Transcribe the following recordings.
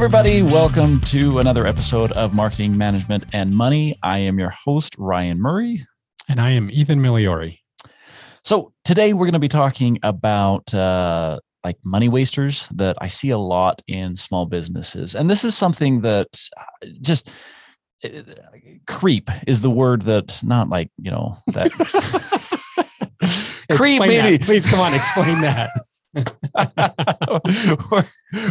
everybody. Welcome to another episode of Marketing Management and Money. I am your host, Ryan Murray. And I am Ethan Miliori. So, today we're going to be talking about uh, like money wasters that I see a lot in small businesses. And this is something that uh, just uh, creep is the word that not like, you know, that creep maybe. That. Please come on, explain that. we're,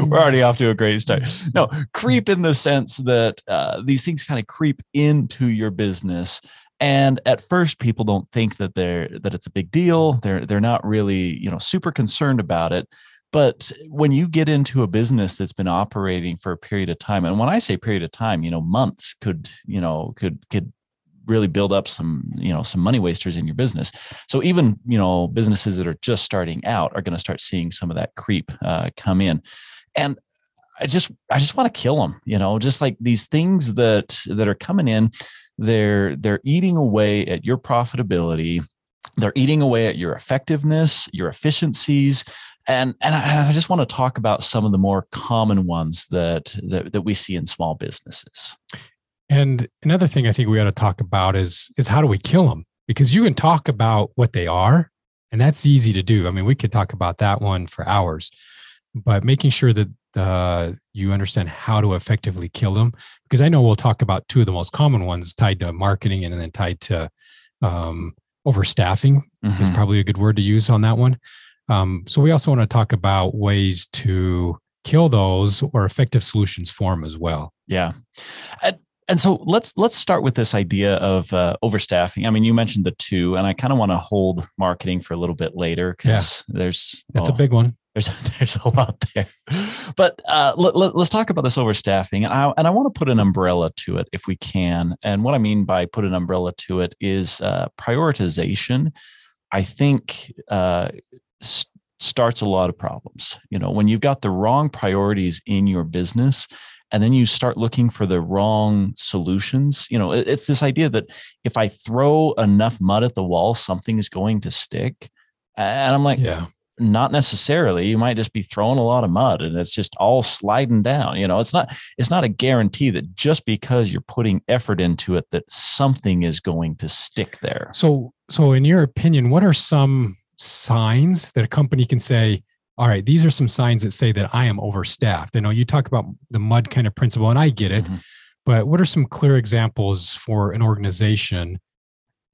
we're, already off to a great start. No, creep in the sense that uh, these things kind of creep into your business. And at first, people don't think that they're that it's a big deal. They're they're not really you know super concerned about it. But when you get into a business that's been operating for a period of time, and when I say period of time, you know, months could you know could could really build up some you know some money wasters in your business. So even you know businesses that are just starting out are going to start seeing some of that creep uh, come in. And i just i just want to kill them you know just like these things that that are coming in they're they're eating away at your profitability. They're eating away at your effectiveness your efficiencies. And and I, I just want to talk about some of the more common ones that, that that we see in small businesses and another thing I think we ought to talk about is is how do we kill them? Because you can talk about what they are, and that's easy to do. I mean, we could talk about that one for hours, but making sure that uh, you understand how to effectively kill them. Because I know we'll talk about two of the most common ones tied to marketing and then tied to um, overstaffing mm-hmm. is probably a good word to use on that one. Um, so we also want to talk about ways to kill those or effective solutions for them as well. Yeah. And so let's let's start with this idea of uh, overstaffing. I mean, you mentioned the two, and I kind of want to hold marketing for a little bit later because yeah. there's that's a big one. There's there's a lot there, but uh, let, let, us talk about this overstaffing, and I and I want to put an umbrella to it if we can. And what I mean by put an umbrella to it is uh, prioritization. I think uh, starts a lot of problems. You know, when you've got the wrong priorities in your business and then you start looking for the wrong solutions you know it's this idea that if i throw enough mud at the wall something is going to stick. And i'm like yeah. not necessarily. You might just be throwing a lot of mud and it's just all sliding down you know? It's not it's not a guarantee that just because you're putting effort into it that something is going to stick there. So so in your opinion what are some signs that a company can say all right, these are some signs that say that I am overstaffed. I know you talk about the mud kind of principle, and I get it, mm-hmm. but what are some clear examples for an organization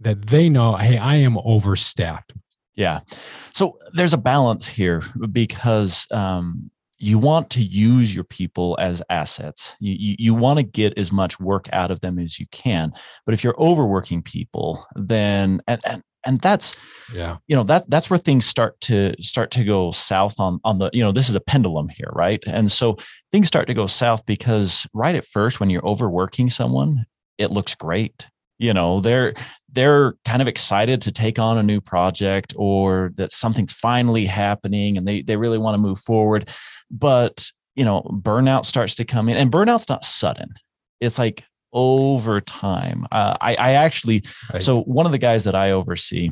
that they know, hey, I am overstaffed? Yeah. So there's a balance here because um, you want to use your people as assets. You, you, you want to get as much work out of them as you can. But if you're overworking people, then, and, and and that's yeah. you know that that's where things start to start to go south on on the you know this is a pendulum here right? And so things start to go south because right at first when you're overworking someone it looks great. You know they're they're kind of excited to take on a new project or that something's finally happening and they they really want to move forward. But you know burnout starts to come in. And burnout's not sudden. It's like over time. Uh, I, I actually, right. so one of the guys that I oversee,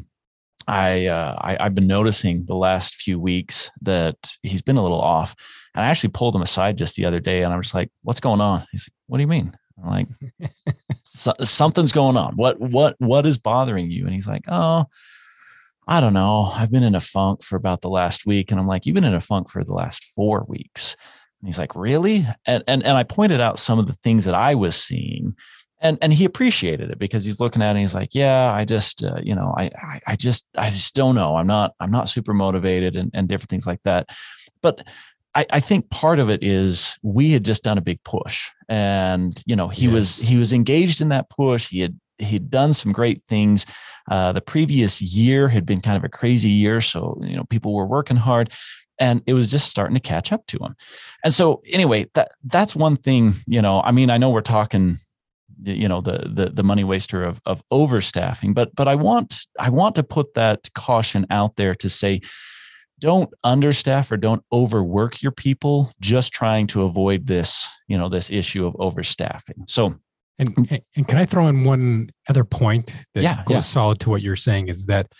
I, uh, I have been noticing the last few weeks that he's been a little off, and I actually pulled him aside just the other day, and I'm just like, "What's going on?" He's like, "What do you mean?" I'm like, so, "Something's going on. What what what is bothering you?" And he's like, "Oh." I don't know. I've been in a funk for about the last week. And I'm like, you've been in a funk for the last four weeks. And he's like, really? And, and, and I pointed out some of the things that I was seeing and, and he appreciated it because he's looking at it and he's like, yeah, I just, uh, you know, I, I, I just, I just don't know. I'm not, I'm not super motivated and, and different things like that. But I, I think part of it is we had just done a big push and, you know, he yes. was, he was engaged in that push. He had, he'd done some great things. Uh, the previous year had been kind of a crazy year. So, you know, people were working hard and it was just starting to catch up to him. And so anyway, that that's one thing, you know, I mean, I know we're talking you know the the the money waster of of overstaffing but but I want I want to put that caution out there to say don't understaff or don't overwork your people just trying to avoid this you know this issue of overstaffing so and, and can I throw in one other point that yeah, goes yeah. solid to what you're saying is that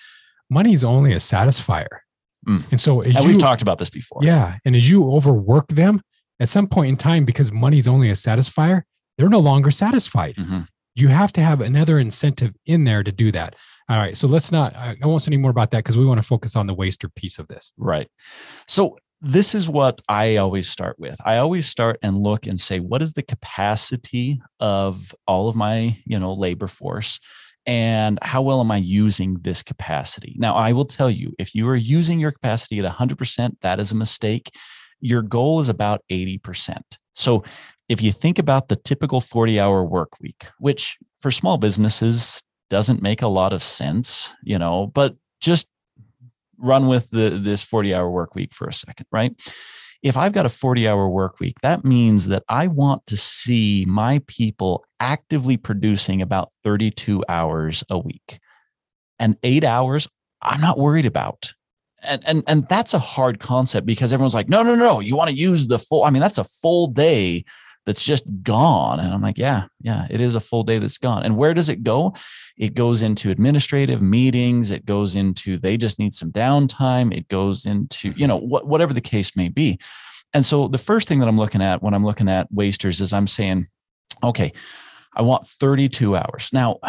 money is only a satisfier. Mm. And so and you, we've talked about this before. Yeah. And as you overwork them, at some point in time, because money's only a satisfier, they're no longer satisfied. Mm-hmm. You have to have another incentive in there to do that. All right. So let's not, I won't say any more about that because we want to focus on the waster piece of this. Right. So this is what I always start with. I always start and look and say, what is the capacity of all of my, you know, labor force? And how well am I using this capacity? Now, I will tell you, if you are using your capacity at 100%, that is a mistake. Your goal is about 80%. So if you think about the typical 40 hour work week, which for small businesses doesn't make a lot of sense, you know, but just run with the this 40 hour work week for a second, right? If I've got a 40 hour work week, that means that I want to see my people actively producing about 32 hours a week. And eight hours, I'm not worried about. And, and, and that's a hard concept because everyone's like, no, no, no, you want to use the full. I mean, that's a full day that's just gone. And I'm like, yeah, yeah, it is a full day that's gone. And where does it go? It goes into administrative meetings. It goes into they just need some downtime. It goes into, you know, what, whatever the case may be. And so the first thing that I'm looking at when I'm looking at wasters is I'm saying, okay, I want 32 hours. Now,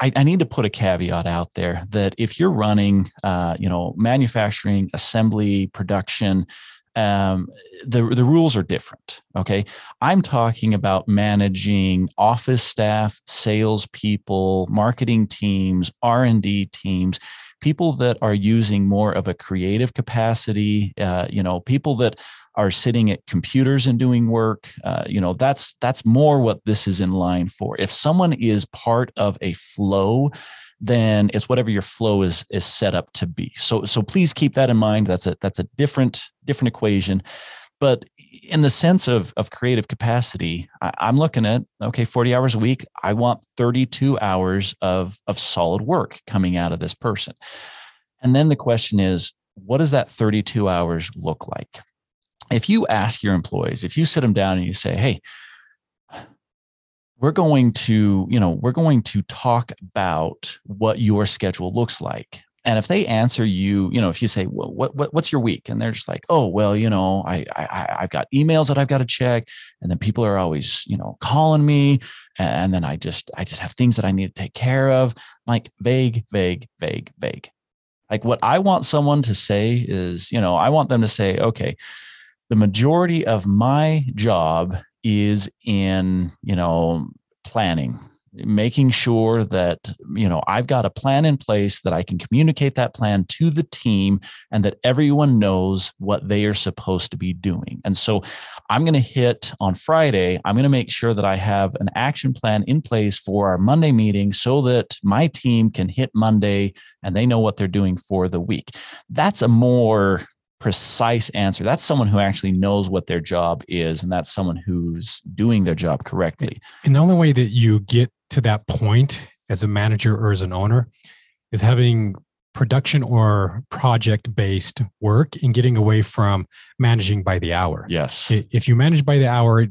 I, I, need to put a caveat out there that if you're running, uh, you know, manufacturing, assembly, production, um, the the rules are different. Okay, I'm talking about managing office staff, salespeople, marketing teams, R and D teams, people that are using more of a creative capacity. Uh, you know, people that are sitting at computers and doing work. Uh, you know, that's that's more what this is in line for. If someone is part of a flow then it's whatever your flow is is set up to be. So so please keep that in mind. That's a that's a different different equation. But in the sense of of creative capacity, I, I'm looking at okay, 40 hours a week. I want 32 hours of of solid work coming out of this person. And then the question is, what does that 32 hours look like? If you ask your employees, if you sit them down and you say, hey, we're going to, you know, we're going to talk about what your schedule looks like. And if they answer you, you know, if you say, well, what, what what's your week? And they're just like, oh, well, you know, I, I I've got emails that I've got to check. And then people are always, you know, calling me. And then I just, I just have things that I need to take care of. Like vague, vague, vague, vague. Like what I want someone to say is, you know, I want them to say, okay, the majority of my job is in, you know, planning, making sure that, you know, I've got a plan in place that I can communicate that plan to the team and that everyone knows what they are supposed to be doing. And so I'm going to hit on Friday, I'm going to make sure that I have an action plan in place for our Monday meeting so that my team can hit Monday and they know what they're doing for the week. That's a more precise answer. That's someone who actually knows what their job is, and that's someone who's doing their job correctly. And the only way that you get to that point as a manager or as an owner is having production or project based work and getting away from managing by the hour. Yes. If you manage by the hour,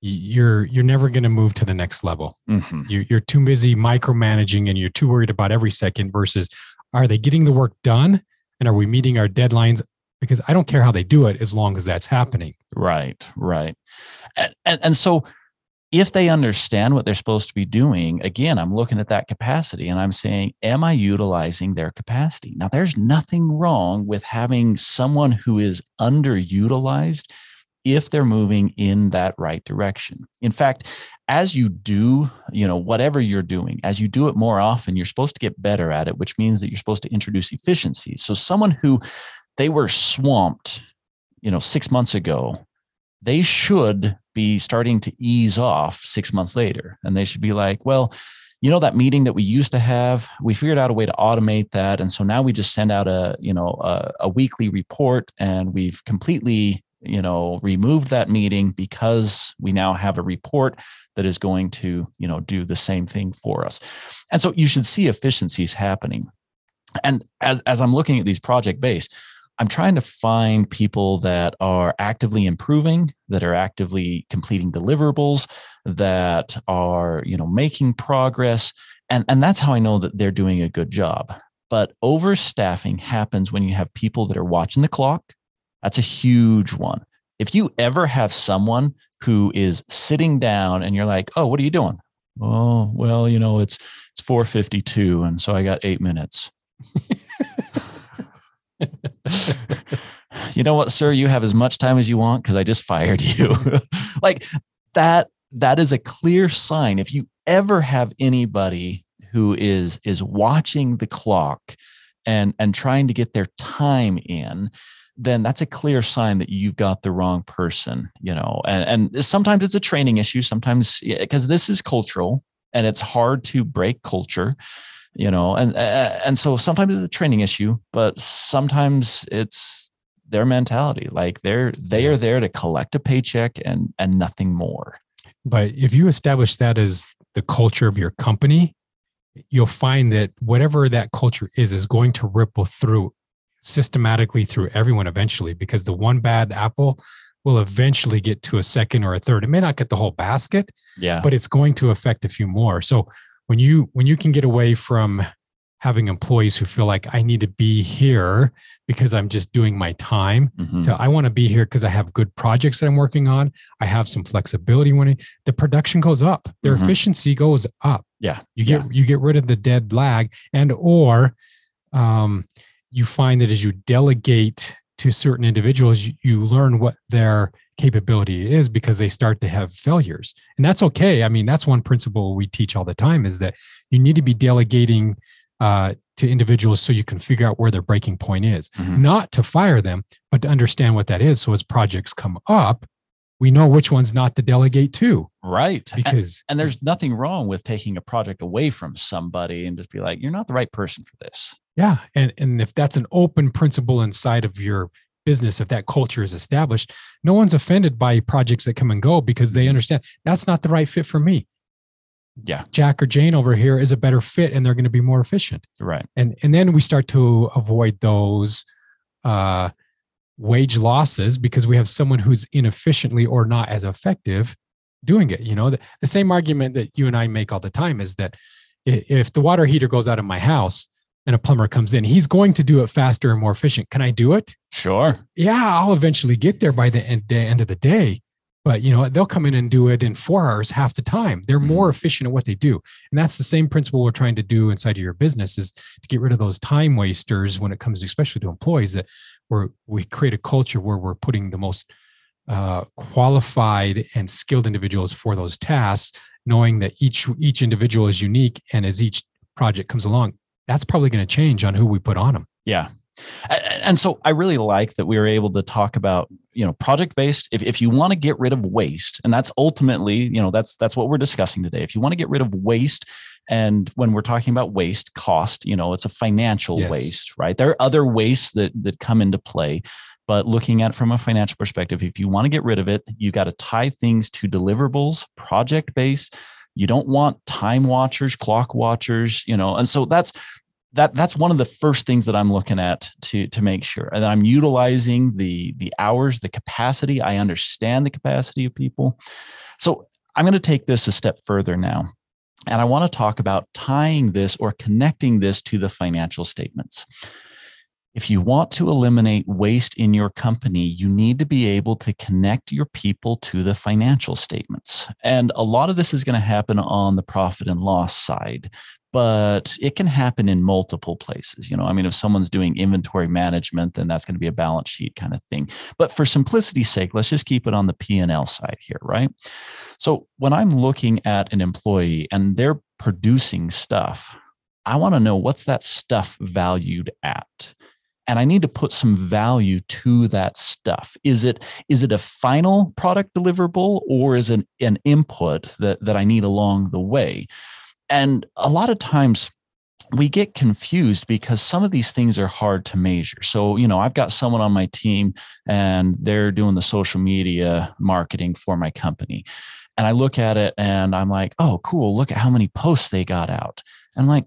you're you're never going to move to the next level. Mm-hmm. You, you're too busy micromanaging and you're too worried about every second versus are they getting the work done and are we meeting our deadlines because I don't care how they do it as long as that's happening. Right, right. And, and, and, so if they understand what they're supposed to be doing, again, I'm looking at that capacity and I'm saying, am I utilizing their capacity? Now, there's nothing wrong with having someone who is underutilized if they're moving in that right direction. In fact, as you do, you know, whatever you're doing, as you do it more often, you're supposed to get better at it, which means that you're supposed to introduce efficiencies. So someone who they were swamped, you know, six months ago. They should be starting to ease off six months later. And they should be like, well, you know that meeting that we used to have we figured out a way to automate that and so now we just send out a you know a, a, weekly report and we've completely you know removed that meeting because we now have a report that is going to you know do the same thing for us and so you should see efficiencies happening and as as i'm looking at these project based I'm trying to find people that are actively improving, that are actively completing deliverables, that are, you know, making progress. And, and that's how I know that they're doing a good job. But overstaffing happens when you have people that are watching the clock. That's a huge one. if you ever have someone who is sitting down and you're like, "Oh, what are you doing?" "Oh, well, you know, it's it's 4:52 and so I got 8 minutes." you know what, sir? You have as much time as you want because I just fired you. like that, that is a clear sign. If you ever have anybody who is is watching the clock and and trying to get their time in, then that's a clear sign that you've got the wrong person, you know. And and sometimes it's a training issue, sometimes because this is cultural and it's hard to break culture you know and and so sometimes it's a training issue but sometimes it's their mentality like they're they are there to collect a paycheck and and nothing more. But if you establish that as the culture of your company you'll find that whatever that culture is is going to ripple through systematically through everyone eventually because the one bad apple will eventually get to a second or a third. It may not get the whole basket yeah. but it's going to affect a few more. So when you when you can get away from having employees who feel like I need to be here because I'm just doing my time mm-hmm. to I want to be here because I have good projects that I'm working on. I have some flexibility when it, the production goes up, their mm-hmm. efficiency goes up. Yeah. You get yeah. you get rid of the dead lag and or um, you find that as you delegate to certain individuals, you, you learn what their capability is because they start to have failures. And that's okay. I mean, that's one principle we teach all the time is that you need to be delegating uh, to individuals so you can figure out where their breaking point is, mm-hmm. not to fire them, but to understand what that is. So as projects come up, we know which ones not to delegate to. Right. Because and, and, there's nothing wrong with taking a project away from somebody and just be like, you're not the right person for this. Yeah. And and if that's an open principle inside of your business, if that culture is established, no one's offended by projects that come and go because they mm-hmm. understand that's not the right fit for me. Yeah. Jack or jane over here is a better fit and they're going to be more efficient. Right. And and then we start to avoid those uh wage losses because we have someone who's inefficiently or not as effective doing it you know? The, the same argument that you and i make all the time is that if the water heater goes out of my house and a plumber comes in he's going to do it faster and more efficient. Can i do it? Sure. Yeah i'll eventually get there by the end, the end of the day. But you know they'll come in and do it in four hours half the time. They're more mm-hmm. efficient at what they do. And that's the same principle we're trying to do inside of your business is to get rid of those time wasters when it comes especially to employees that where we create a culture where we're putting the most uh, qualified and skilled individuals for those tasks knowing that each each individual is unique and as each project comes along that's probably going to change on who we put on them yeah. And so i really like that we were able to talk about you know project based if, if you want to get rid of waste and that's ultimately you know that's that's what we're discussing today. If you want to get rid of waste and when we're talking about waste cost you know it's a financial yes. waste right? There are other wastes that that come into play but looking at from a financial perspective if you want to get rid of it you got to tie things to deliverables project based you don't want time watchers clock watchers you know and so that's that that's one of the first things that I'm looking at to to make sure that I'm utilizing the the hours, the capacity. I understand the capacity of people. So I'm going to take this a step further now. And I want to talk about tying this or connecting this to the financial statements. If you want to eliminate waste in your company, you need to be able to connect your people to the financial statements. And a lot of this is going to happen on the profit and loss side but it can happen in multiple places. You know i mean if someone's doing inventory management then that's going to be a balance sheet kind of thing. But for simplicity's sake let's just keep it on the p&l side here right? So when i'm looking at an employee and they're producing stuff i want to know what's that stuff valued at and i need to put some value to that stuff is it is it a final product deliverable or is it an input that that i need along the way and a lot of times we get confused because some of these things are hard to measure. So, you know, I've got someone on my team and they're doing the social media marketing for my company. And I look at it and I'm like, oh, cool. Look at how many posts they got out. And I'm like,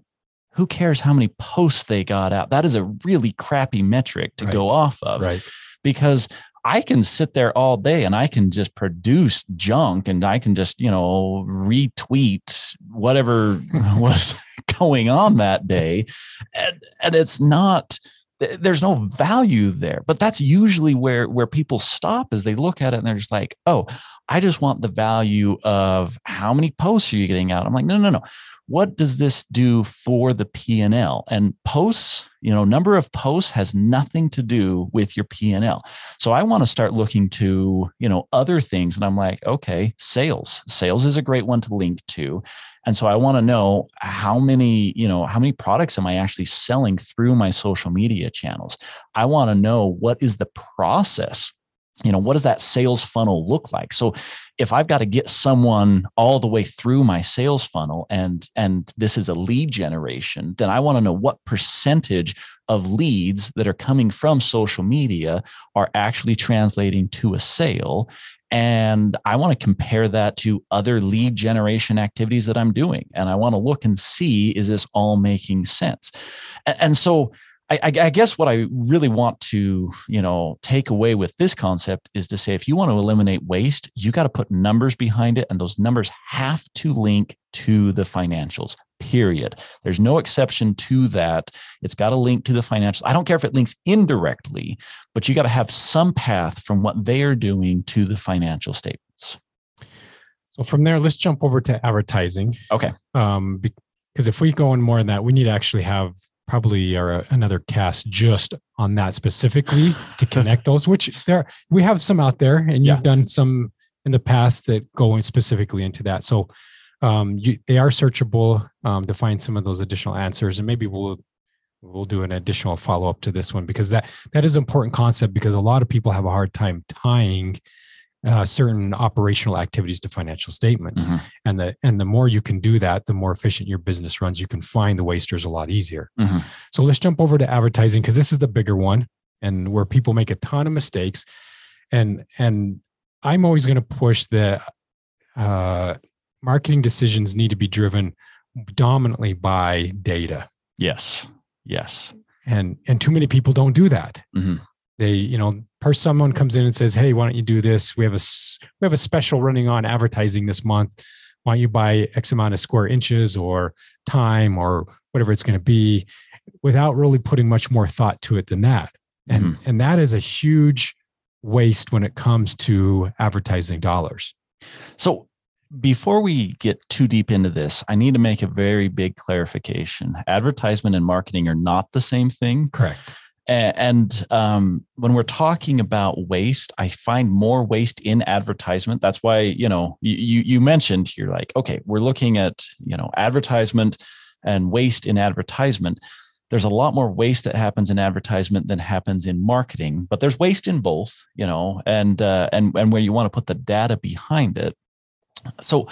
who cares how many posts they got out? That is a really crappy metric to right. go off of. Right. Because I can sit there all day and I can just produce junk and I can just, you know, retweet whatever was going on that day. And, and it's not there's no value there. But that's usually where where people stop as they look at it and they're just like, oh, I just want the value of how many posts are you getting out? I'm like, no, no, no. What does this do for the p&l and posts you know number of posts has nothing to do with your p&l so i want to start looking to you know other things and i'm like okay sales. Sales is a great one to link to. And so i want to know how many you know how many products am i actually selling through my social media channels? I want to know what is the process you know what does that sales funnel look like? So if i've got to get someone all the way through my sales funnel and and this is a lead generation then i want to know what percentage of leads that are coming from social media are actually translating to a sale. And i want to compare that to other lead generation activities that i'm doing. And i want to look and see is this all making sense? And, so I, I, guess what I really want to, you know, take away with this concept is to say, if you want to eliminate waste, you got to put numbers behind it, and those numbers have to link to the financials. Period. There's no exception to that. It's got to link to the financials. I don't care if it links indirectly, but you got to have some path from what they are doing to the financial statements. So from there, let's jump over to advertising. Okay. Um, because if we go in more in that, we need to actually have probably are a, another cast just on that specifically to connect those which there we have some out there and you've yeah. done some in the past that go in specifically into that so um, you, they are searchable um, to find some of those additional answers and maybe we'll we'll do an additional follow-up to this one because that that is an important concept because a lot of people have a hard time tying uh, certain operational activities to financial statements. Mm-hmm. and the and the more you can do that the more efficient your business runs. You can find the wasters a lot easier. Mm-hmm. so let's jump over to advertising because this is the bigger one and where people make a ton of mistakes. And and i'm always going to push that uh, marketing decisions need to be driven dominantly by data. Yes. Yes. And and too many people don't do that. Mm-hmm. they you know or someone comes in and says, "Hey, why don't you do this? We have a we have a special running on advertising this month. Why don't you buy X amount of square inches or time or whatever it's going to be?" Without really putting much more thought to it than that, and mm-hmm. and that is a huge waste when it comes to advertising dollars. So before we get too deep into this, I need to make a very big clarification. Advertisement and marketing are not the same thing. Correct. And um, when we're talking about waste, I find more waste in advertisement. That's why you know you you mentioned you're like, okay, we're looking at you know advertisement and waste in advertisement. There's a lot more waste that happens in advertisement than happens in marketing, but there's waste in both, you know, and uh, and and where you want to put the data behind it. So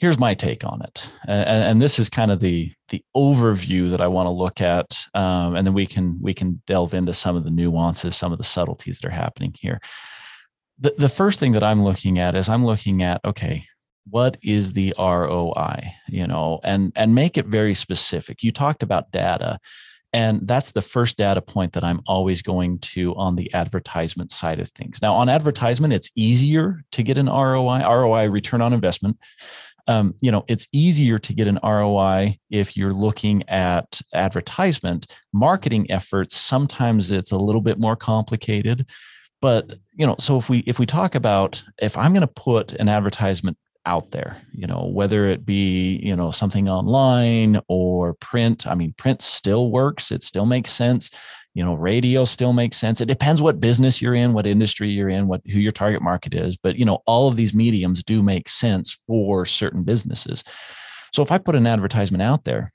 here's my take on it. And, and, this is kind of the the overview that i want to look at um, and then we can we can delve into some of the nuances some of the subtleties that are happening here. The, the first thing that i'm looking at is i'm looking at okay what is the roi you know and and make it very specific. You talked about data and that's the first data point that I'm always going to on the advertisement side of things. Now, on advertisement, it's easier to get an ROI, ROI return on investment um, you know it's easier to get an roi if you're looking at advertisement. Marketing efforts sometimes it's a little bit more complicated. But you know so if we if we talk about if i'm going to put an advertisement out there you know whether it be you know something online or print i mean print still works. It still makes sense you know radio still makes sense. It depends what business you're in what industry you're in what who your target market is but you know all of these mediums do make sense for certain businesses. So if i put an advertisement out there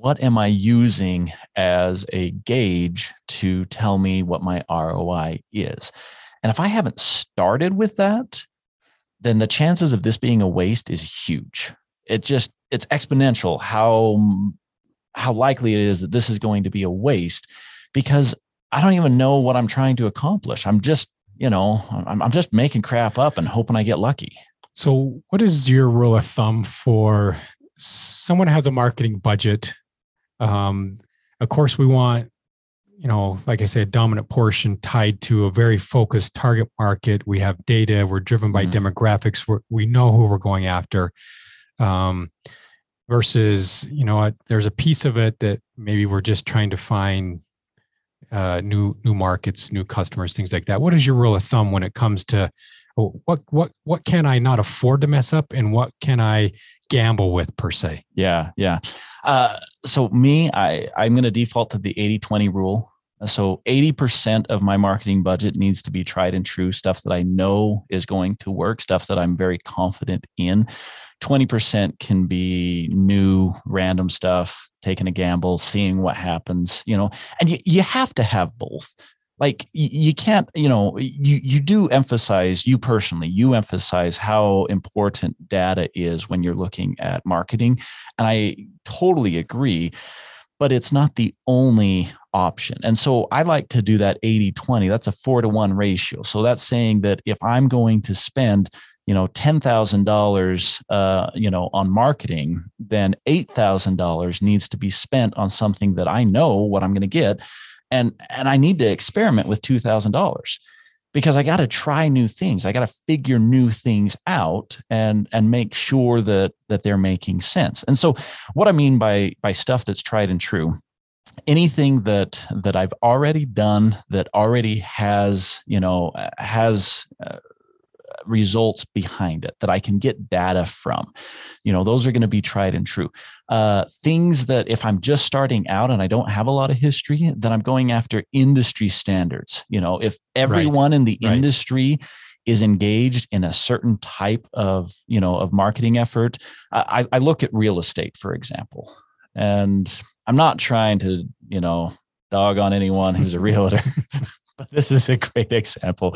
what am i using as a gauge to tell me what my roi is? And if i haven't started with that then the chances of this being a waste is huge. It just it's exponential how how likely it is that this is going to be a waste because I don't even know what I'm trying to accomplish. I'm just, you know, I'm, I'm just making crap up and hoping I get lucky. So, what is your rule of thumb for someone has a marketing budget? Um, of course, we want, you know, like I said, dominant portion tied to a very focused target market. We have data. We're driven by mm-hmm. demographics. We're, we know who we're going after. Um, versus, you know, there's a piece of it that maybe we're just trying to find uh, new new markets, new customers, things like that. What is your rule of thumb when it comes to oh, what what what can I not afford to mess up, and what can I gamble with per se? Yeah, yeah. Uh, so me, I I'm going to default to the 80-20 rule. So 80% of my marketing budget needs to be tried and true stuff that I know is going to work, stuff that I'm very confident in. 20% can be new, random stuff, taking a gamble, seeing what happens, you know, and you, you have to have both. Like you can't, you know, you, you do emphasize, you personally, you emphasize how important data is when you're looking at marketing. And I totally agree but it's not the only option. And so I like to do that 80 20. That's a four to one ratio. So that's saying that if I'm going to spend you know $10,000 uh, you know on marketing then $8,000 needs to be spent on something that I know what I'm going to get and and I need to experiment with $2,000 because I got to try new things. I got to figure new things out and and make sure that that they're making sense. And so what I mean by by stuff that's tried and true anything that that I've already done that already has, you know, has uh, results behind it that I can get data from. You know, those are going to be tried and true. Uh, things that if I'm just starting out and I don't have a lot of history, then I'm going after industry standards. You know, if everyone right. in the right. industry is engaged in a certain type of you know of marketing effort I, I look at real estate for example and i'm not trying to you know dog on anyone who's a realtor but this is a great example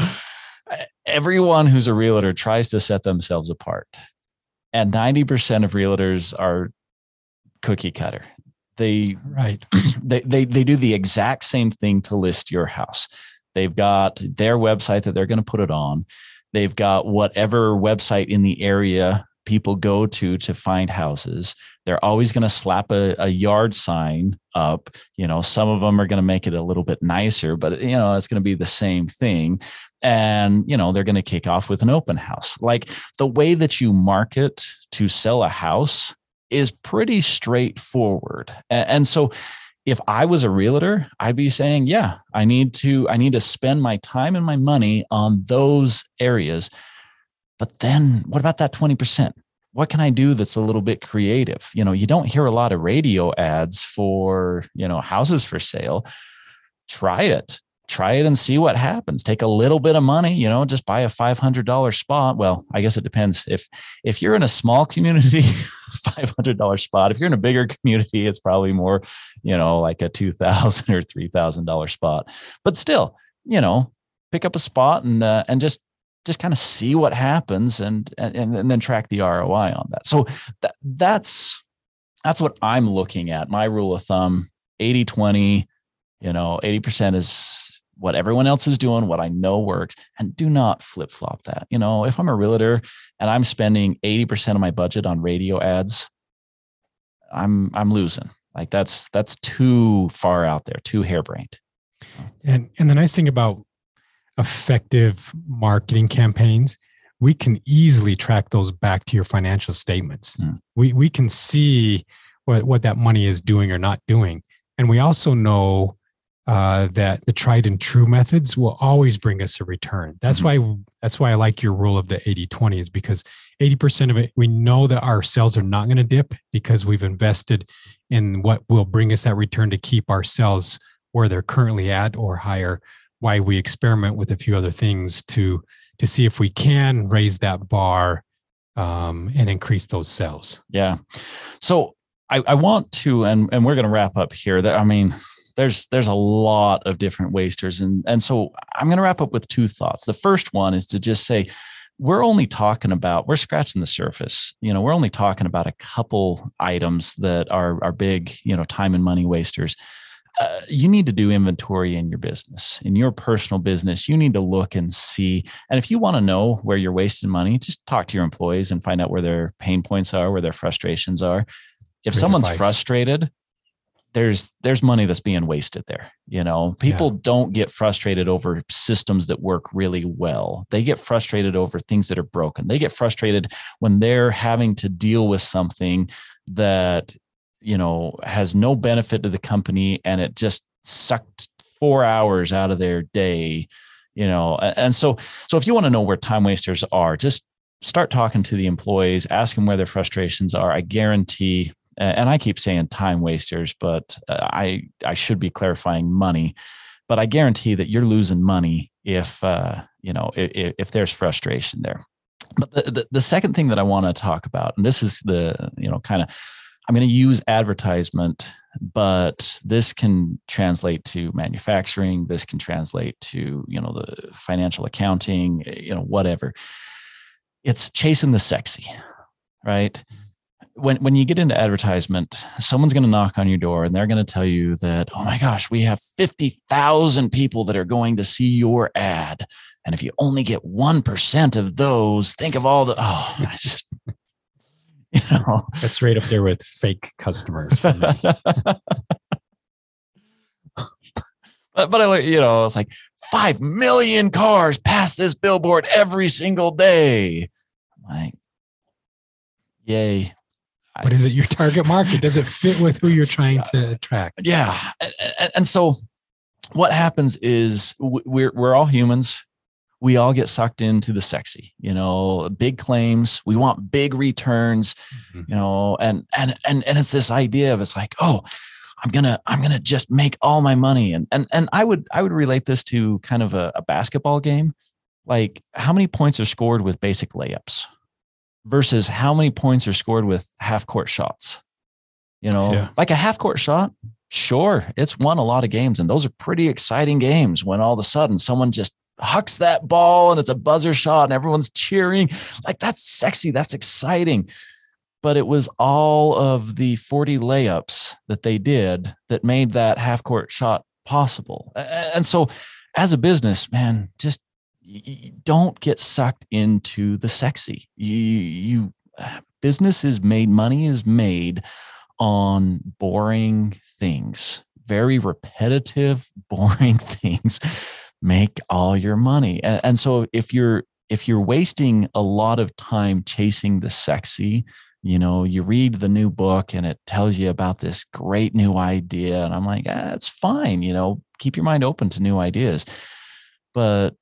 everyone who's a realtor tries to set themselves apart. And 90% of realtors are cookie cutter. They right. They, they they do the exact same thing to list your house. They've got their website that they're going to put it on. They've got whatever website in the area people go to to find houses. They're always going to slap a, a, yard sign up. You know, some of them are going to make it a little bit nicer, but you know, it's going to be the same thing and you know they're going to kick off with an open house. Like the way that you market to sell a house is pretty straightforward. And, so if i was a realtor i'd be saying yeah i need to i need to spend my time and my money on those areas. But then what about that 20% what can i do that's a little bit creative? You know you don't hear a lot of radio ads for you know houses for sale. Try it try it and see what happens take a little bit of money you know just buy a $500 spot well i guess it depends if if you're in a small community $500 spot if you're in a bigger community it's probably more you know like a 2000 or $3000 spot but still you know pick up a spot and uh, and just just kind of see what happens and, and and then track the ROI on that. So that, that's that's what I'm looking at. My rule of thumb, 80 20, you know, 80% is what everyone else is doing, what I know works, and do not flip flop that. You know, if I'm a realtor and I'm spending 80% of my budget on radio ads, I'm I'm losing. Like that's that's too far out there, too harebrained. And and the nice thing about effective marketing campaigns, we can easily track those back to your financial statements. Mm. We we can see what, what that money is doing or not doing. And we also know uh, that the tried and true methods will always bring us a return. That's mm-hmm. why that's why I like your rule of the 80-20 is because 80% of it we know that our sales are not going to dip because we've invested in what will bring us that return to keep our sales where they're currently at or higher. Why we experiment with a few other things to to see if we can raise that bar um, and increase those sales. Yeah. So I, I want to, and and we're going to wrap up here. That I mean, there's there's a lot of different wasters and and so i'm going to wrap up with two thoughts. The first one is to just say we're only talking about we're scratching the surface you know we're only talking about a couple items that are are big you know time and money wasters. Uh, you need to do inventory in your business in your personal business. You need to look and see and if you want to know where you're wasting money just talk to your employees and find out where their pain points are where their frustrations are. If someone's frustrated there's there's money that's being wasted there you know people yeah. don't get frustrated over systems that work really well they get frustrated over things that are broken they get frustrated when they're having to deal with something that you know has no benefit to the company and it just sucked four hours out of their day, you know. And so, so if you want to know where time wasters are, just start talking to the employees, ask them where their frustrations are. I guarantee, and I keep saying time wasters, but uh, I I should be clarifying money. But I guarantee that you're losing money if uh, you know if, if there's frustration there. But the, the, the second thing that I want to talk about, and this is the you know kind of I'm going to use advertisement, but this can translate to manufacturing. This can translate to you know the financial accounting, you know whatever. It's chasing the sexy, right? When when you get into advertisement, someone's going to knock on your door and they're going to tell you that, oh my gosh, we have fifty thousand people that are going to see your ad, and if you only get one percent of those, think of all the oh, I just You know, that's right up there with fake customers. but, but I like, you know, it's like five million cars pass this billboard every single day. I'm like, yay. But is it your target market? Does it fit with who you're trying to attract? Yeah. And so what happens is we're, we're all humans we all get sucked into the sexy you know big claims we want big returns mm-hmm. you know and and and and it's this idea of it's like oh i'm gonna i'm gonna just make all my money and and and i would i would relate this to kind of a, a basketball game like how many points are scored with basic layups versus how many points are scored with half court shots you know yeah. like a half court shot sure it's won a lot of games and those are pretty exciting games when all of a sudden someone just hucks that ball and it's a buzzer shot and everyone's cheering. Like that's sexy. That's exciting. But it was all of the 40 layups that they did that made that half court shot possible. And so, as a business, man, just don't get sucked into the sexy. You, you business is made, money is made on boring things, very repetitive, boring things make all your money. And, and so if you're if you're wasting a lot of time chasing the sexy, you know, you read the new book and it tells you about this great new idea. And I'm like, ah, it's fine, you know, keep your mind open to new ideas. But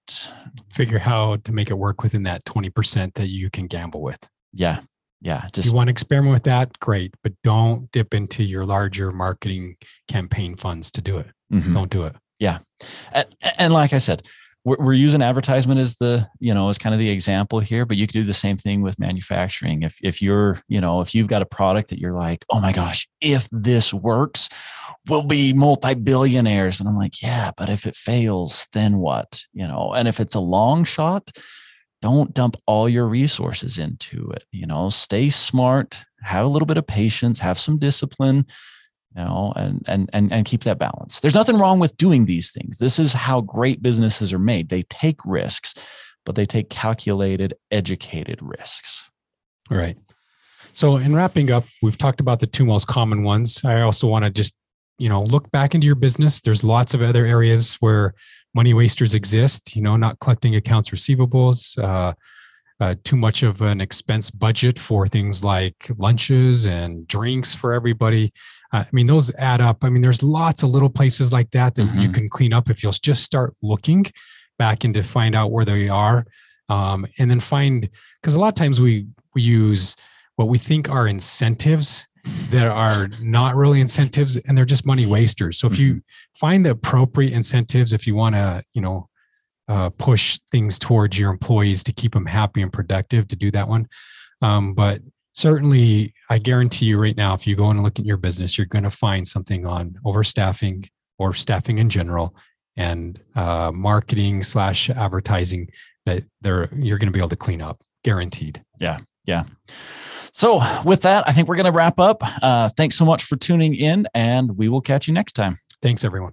figure how to make it work within that 20% that you can gamble with. Yeah. Yeah. Just if you want to experiment with that, great. But don't dip into your larger marketing campaign funds to do it. Mm-hmm. Don't do it. Yeah. And, and like I said, we're, we're using advertisement as the, you know, as kind of the example here, but you could do the same thing with manufacturing. If, if you're, you know, if you've got a product that you're like, oh my gosh, if this works, we'll be multi-billionaires. And I'm like, yeah, but if it fails, then what? You know, and if it's a long shot, don't dump all your resources into it. You know, stay smart, have a little bit of patience, have some discipline, you know and and and and keep that balance. There's nothing wrong with doing these things. This is how great businesses are made. They take risks but they take calculated educated risks. Right. So in wrapping up we've talked about the two most common ones. I also want to just you know look back into your business. There's lots of other areas where money wasters exist you know not collecting accounts receivables uh, uh, too much of an expense budget for things like lunches and drinks for everybody I mean, those add up. I mean, there's lots of little places like that that mm-hmm. you can clean up if you'll just start looking back and to find out where they are. Um, and then find, because a lot of times we, we use what we think are incentives that are not really incentives and they're just money wasters. So if mm-hmm. you find the appropriate incentives, if you want to, you know, uh, push things towards your employees to keep them happy and productive, to do that one. Um, but certainly i guarantee you right now if you go and look at your business you're going to find something on overstaffing or staffing in general and uh, marketing slash advertising that they're you're going to be able to clean up guaranteed. Yeah yeah. So with that i think we're going to wrap up. Uh, thanks so much for tuning in and we will catch you next time. Thanks everyone